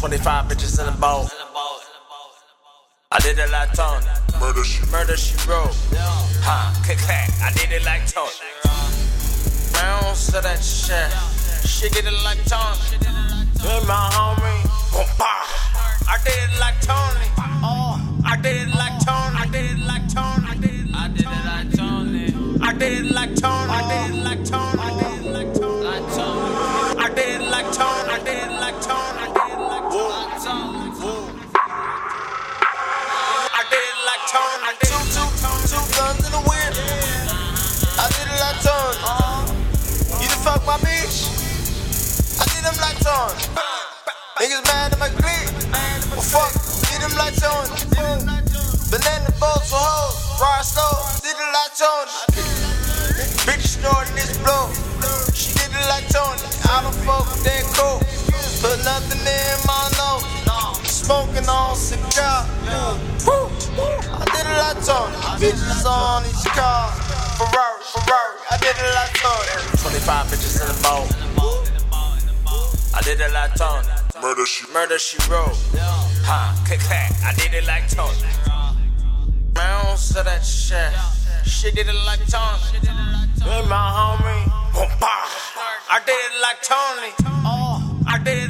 25 bitches in the boat. I did it like Tony. Murder she Murder she wrote. Ha, click clack. I did it like Tony. I don't that shit. She did it like Tony. Me my homie. Boom. I did it like Tony. Oh, I did it like Tony. I did it like Tony. I did it. I did it like Tony. I did it like Tony. I did it like Tony. I did it. Like Tony. I did it like Tony. I did it like Tony. Two, guns in the wind. I did it like Tony. You done fuck my bitch? I did them like Tony. Niggas mad at my clique. Well, fuck, did them like Tony. Banana boats for hoes. Ride slow, did it like Tony. Bitch snorting this blow. She did it like Tony. I don't fuck with that coke. Put nothing in my nose. Smoking on cigar. Woo. Tony. Bitches on these cars. Ferrari, Ferrari. I did it like Tony. 25 bitches in the boat. I did it like Tony. Murder she Murder she wrote. Ha, click clack. I did it like Tony. I don't say that shit. She did it like Tony. Me my homie. I did it like Tony. Oh, I did it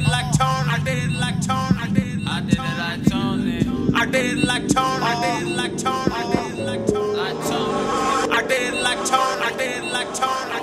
did it like Tony. I did it like Tony. I did it like Tony. I did it like Tony. I did it like Tony. I did it